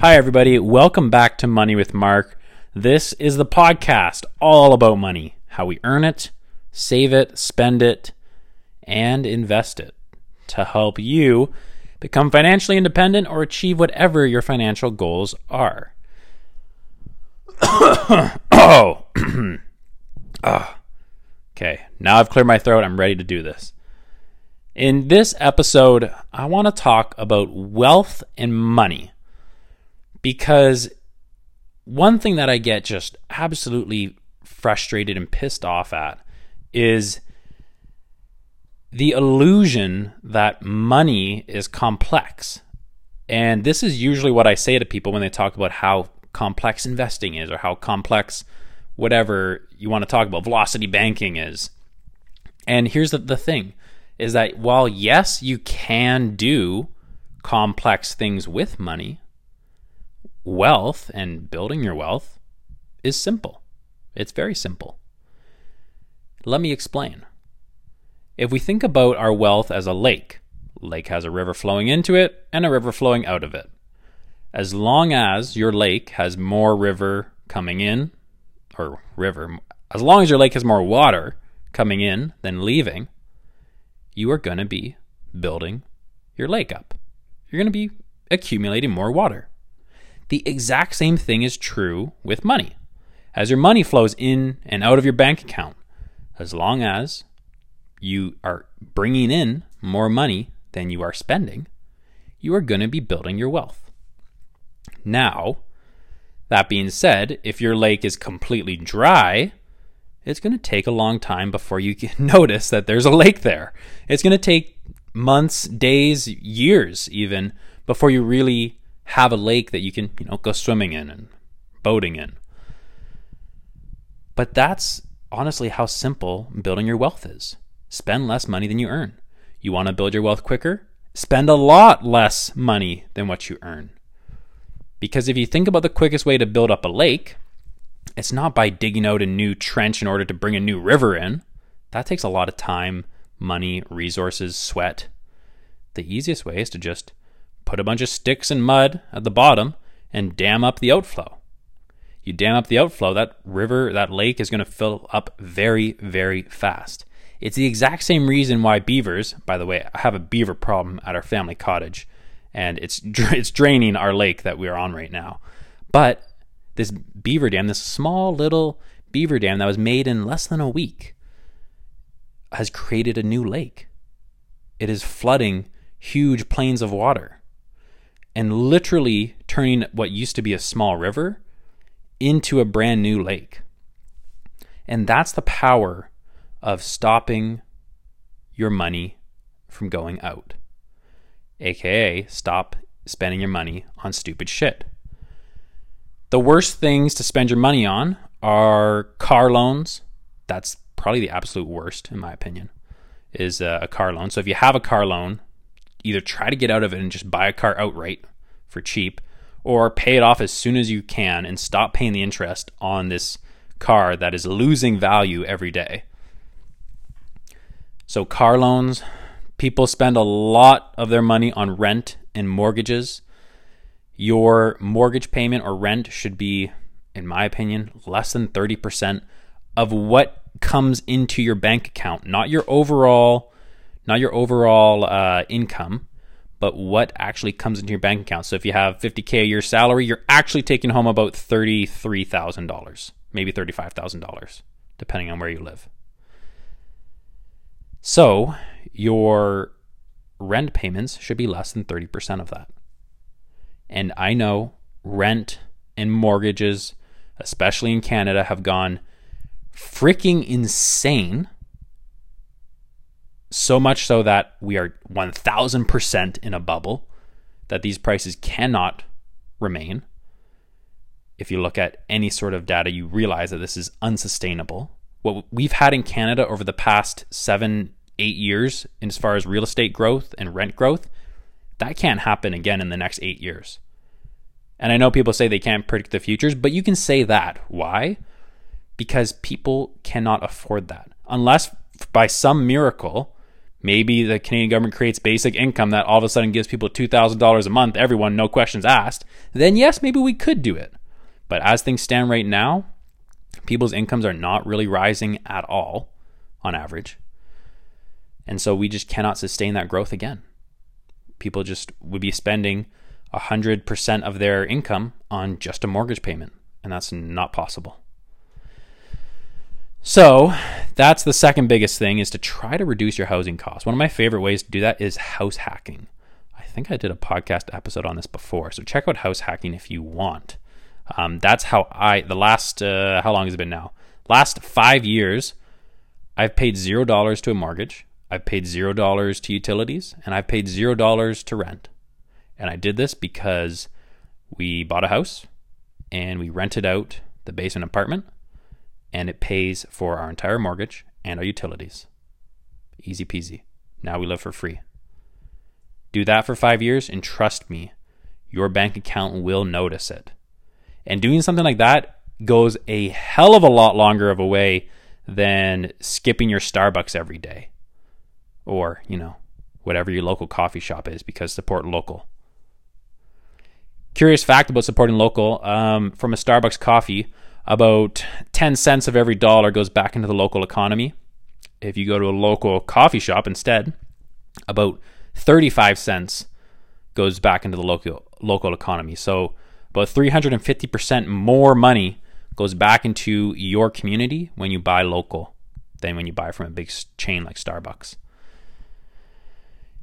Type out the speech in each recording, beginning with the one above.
Hi, everybody. Welcome back to Money with Mark. This is the podcast all about money how we earn it, save it, spend it, and invest it to help you become financially independent or achieve whatever your financial goals are. oh, ah. okay. Now I've cleared my throat. I'm ready to do this. In this episode, I want to talk about wealth and money because one thing that I get just absolutely frustrated and pissed off at is the illusion that money is complex. And this is usually what I say to people when they talk about how complex investing is or how complex whatever you want to talk about, velocity banking is. And here's the, the thing is that while, yes, you can do complex things with money, wealth and building your wealth is simple. It's very simple. Let me explain. If we think about our wealth as a lake, lake has a river flowing into it and a river flowing out of it. As long as your lake has more river coming in, or river, as long as your lake has more water coming in than leaving, you are going to be building your lake up. You're going to be accumulating more water. The exact same thing is true with money. As your money flows in and out of your bank account, as long as you are bringing in more money than you are spending, you are going to be building your wealth. Now, that being said, if your lake is completely dry, it's going to take a long time before you notice that there's a lake there. It's going to take months, days, years even before you really have a lake that you can, you know, go swimming in and boating in. But that's honestly how simple building your wealth is. Spend less money than you earn. You want to build your wealth quicker? Spend a lot less money than what you earn. Because if you think about the quickest way to build up a lake, it's not by digging out a new trench in order to bring a new river in. That takes a lot of time, money, resources, sweat. The easiest way is to just put a bunch of sticks and mud at the bottom and dam up the outflow. You dam up the outflow, that river, that lake is going to fill up very, very fast. It's the exact same reason why beavers, by the way, I have a beaver problem at our family cottage and it's it's draining our lake that we're on right now. But this beaver dam, this small little beaver dam that was made in less than a week, has created a new lake. It is flooding huge plains of water and literally turning what used to be a small river into a brand new lake. And that's the power of stopping your money from going out aka stop spending your money on stupid shit. The worst things to spend your money on are car loans. That's probably the absolute worst, in my opinion, is uh, a car loan. So if you have a car loan, either try to get out of it and just buy a car outright for cheap, or pay it off as soon as you can and stop paying the interest on this car that is losing value every day. So, car loans, People spend a lot of their money on rent and mortgages. Your mortgage payment or rent should be, in my opinion, less than 30% of what comes into your bank account, not your overall not your overall uh, income, but what actually comes into your bank account. So if you have 50k a year salary, you're actually taking home about $33,000, maybe $35,000, depending on where you live. So your rent payments should be less than 30% of that. And I know rent and mortgages, especially in Canada, have gone freaking insane. So much so that we are 1000% in a bubble, that these prices cannot remain. If you look at any sort of data, you realize that this is unsustainable. What we've had in Canada over the past seven, eight years as far as real estate growth and rent growth, that can't happen again in the next eight years. And I know people say they can't predict the futures, but you can say that. Why? Because people cannot afford that. Unless by some miracle, maybe the Canadian government creates basic income that all of a sudden gives people $2,000 a month, everyone, no questions asked, then yes, maybe we could do it. But as things stand right now, people's incomes are not really rising at all on average. And so we just cannot sustain that growth again. People just would be spending 100% of their income on just a mortgage payment, and that's not possible. So, that's the second biggest thing is to try to reduce your housing costs. One of my favorite ways to do that is house hacking. I think I did a podcast episode on this before, so check out house hacking if you want. Um, that's how I the last uh, how long has it been now? Last five years, I've paid zero dollars to a mortgage. I've paid zero dollars to utilities, and I've paid zero dollars to rent. And I did this because we bought a house and we rented out the basement apartment, and it pays for our entire mortgage and our utilities. Easy peasy. Now we live for free. Do that for five years, and trust me, your bank account will notice it. And doing something like that goes a hell of a lot longer of a way than skipping your Starbucks every day or, you know, whatever your local coffee shop is because support local. Curious fact about supporting local um, from a Starbucks coffee, about 10 cents of every dollar goes back into the local economy. If you go to a local coffee shop instead, about 35 cents goes back into the local local economy. So about 350% more money goes back into your community when you buy local than when you buy from a big chain like Starbucks.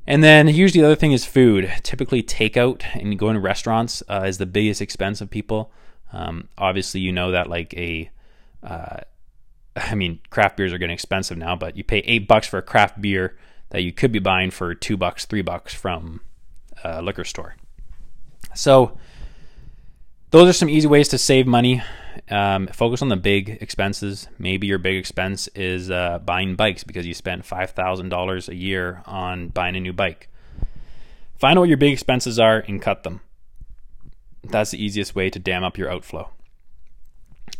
And then usually the other thing is food. Typically, takeout and going to restaurants uh, is the biggest expense of people. Um, obviously, you know that like a, uh, I mean, craft beers are getting expensive now, but you pay eight bucks for a craft beer that you could be buying for two bucks, three bucks from a liquor store. So those are some easy ways to save money. Um, focus on the big expenses. Maybe your big expense is uh, buying bikes because you spent five thousand dollars a year on buying a new bike. Find out what your big expenses are and cut them. That's the easiest way to dam up your outflow.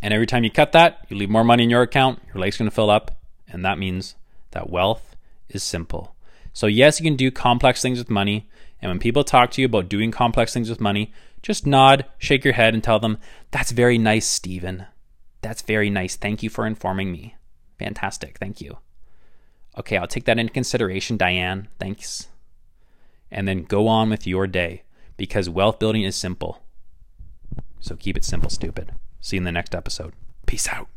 And every time you cut that, you leave more money in your account. Your lake's going to fill up, and that means that wealth is simple. So yes, you can do complex things with money. And when people talk to you about doing complex things with money, just nod, shake your head, and tell them, That's very nice, Stephen. That's very nice. Thank you for informing me. Fantastic. Thank you. Okay, I'll take that into consideration, Diane. Thanks. And then go on with your day because wealth building is simple. So keep it simple, stupid. See you in the next episode. Peace out.